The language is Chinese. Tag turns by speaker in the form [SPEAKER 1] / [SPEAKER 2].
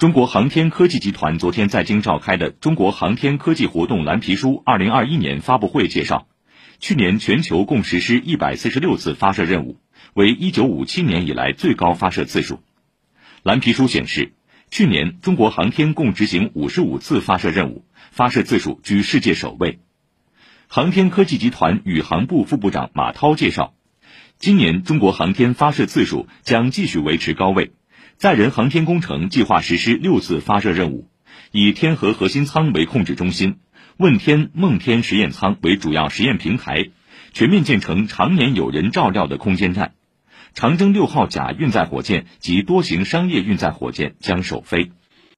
[SPEAKER 1] 中国航天科技集团昨天在京召开的中国航天科技活动蓝皮书二零二一年发布会介绍，去年全球共实施一百四十六次发射任务，为一九五七年以来最高发射次数。蓝皮书显示，去年中国航天共执行五十五次发射任务，发射次数居世界首位。航天科技集团宇航部副部长马涛介绍，今年中国航天发射次数将继续维持高位。载人航天工程计划实施六次发射任务，以天河核心舱为控制中心，问天、梦天实验舱为主要实验平台，全面建成常年有人照料的空间站。长征六号甲运载火箭及多型商业运载火箭将首飞。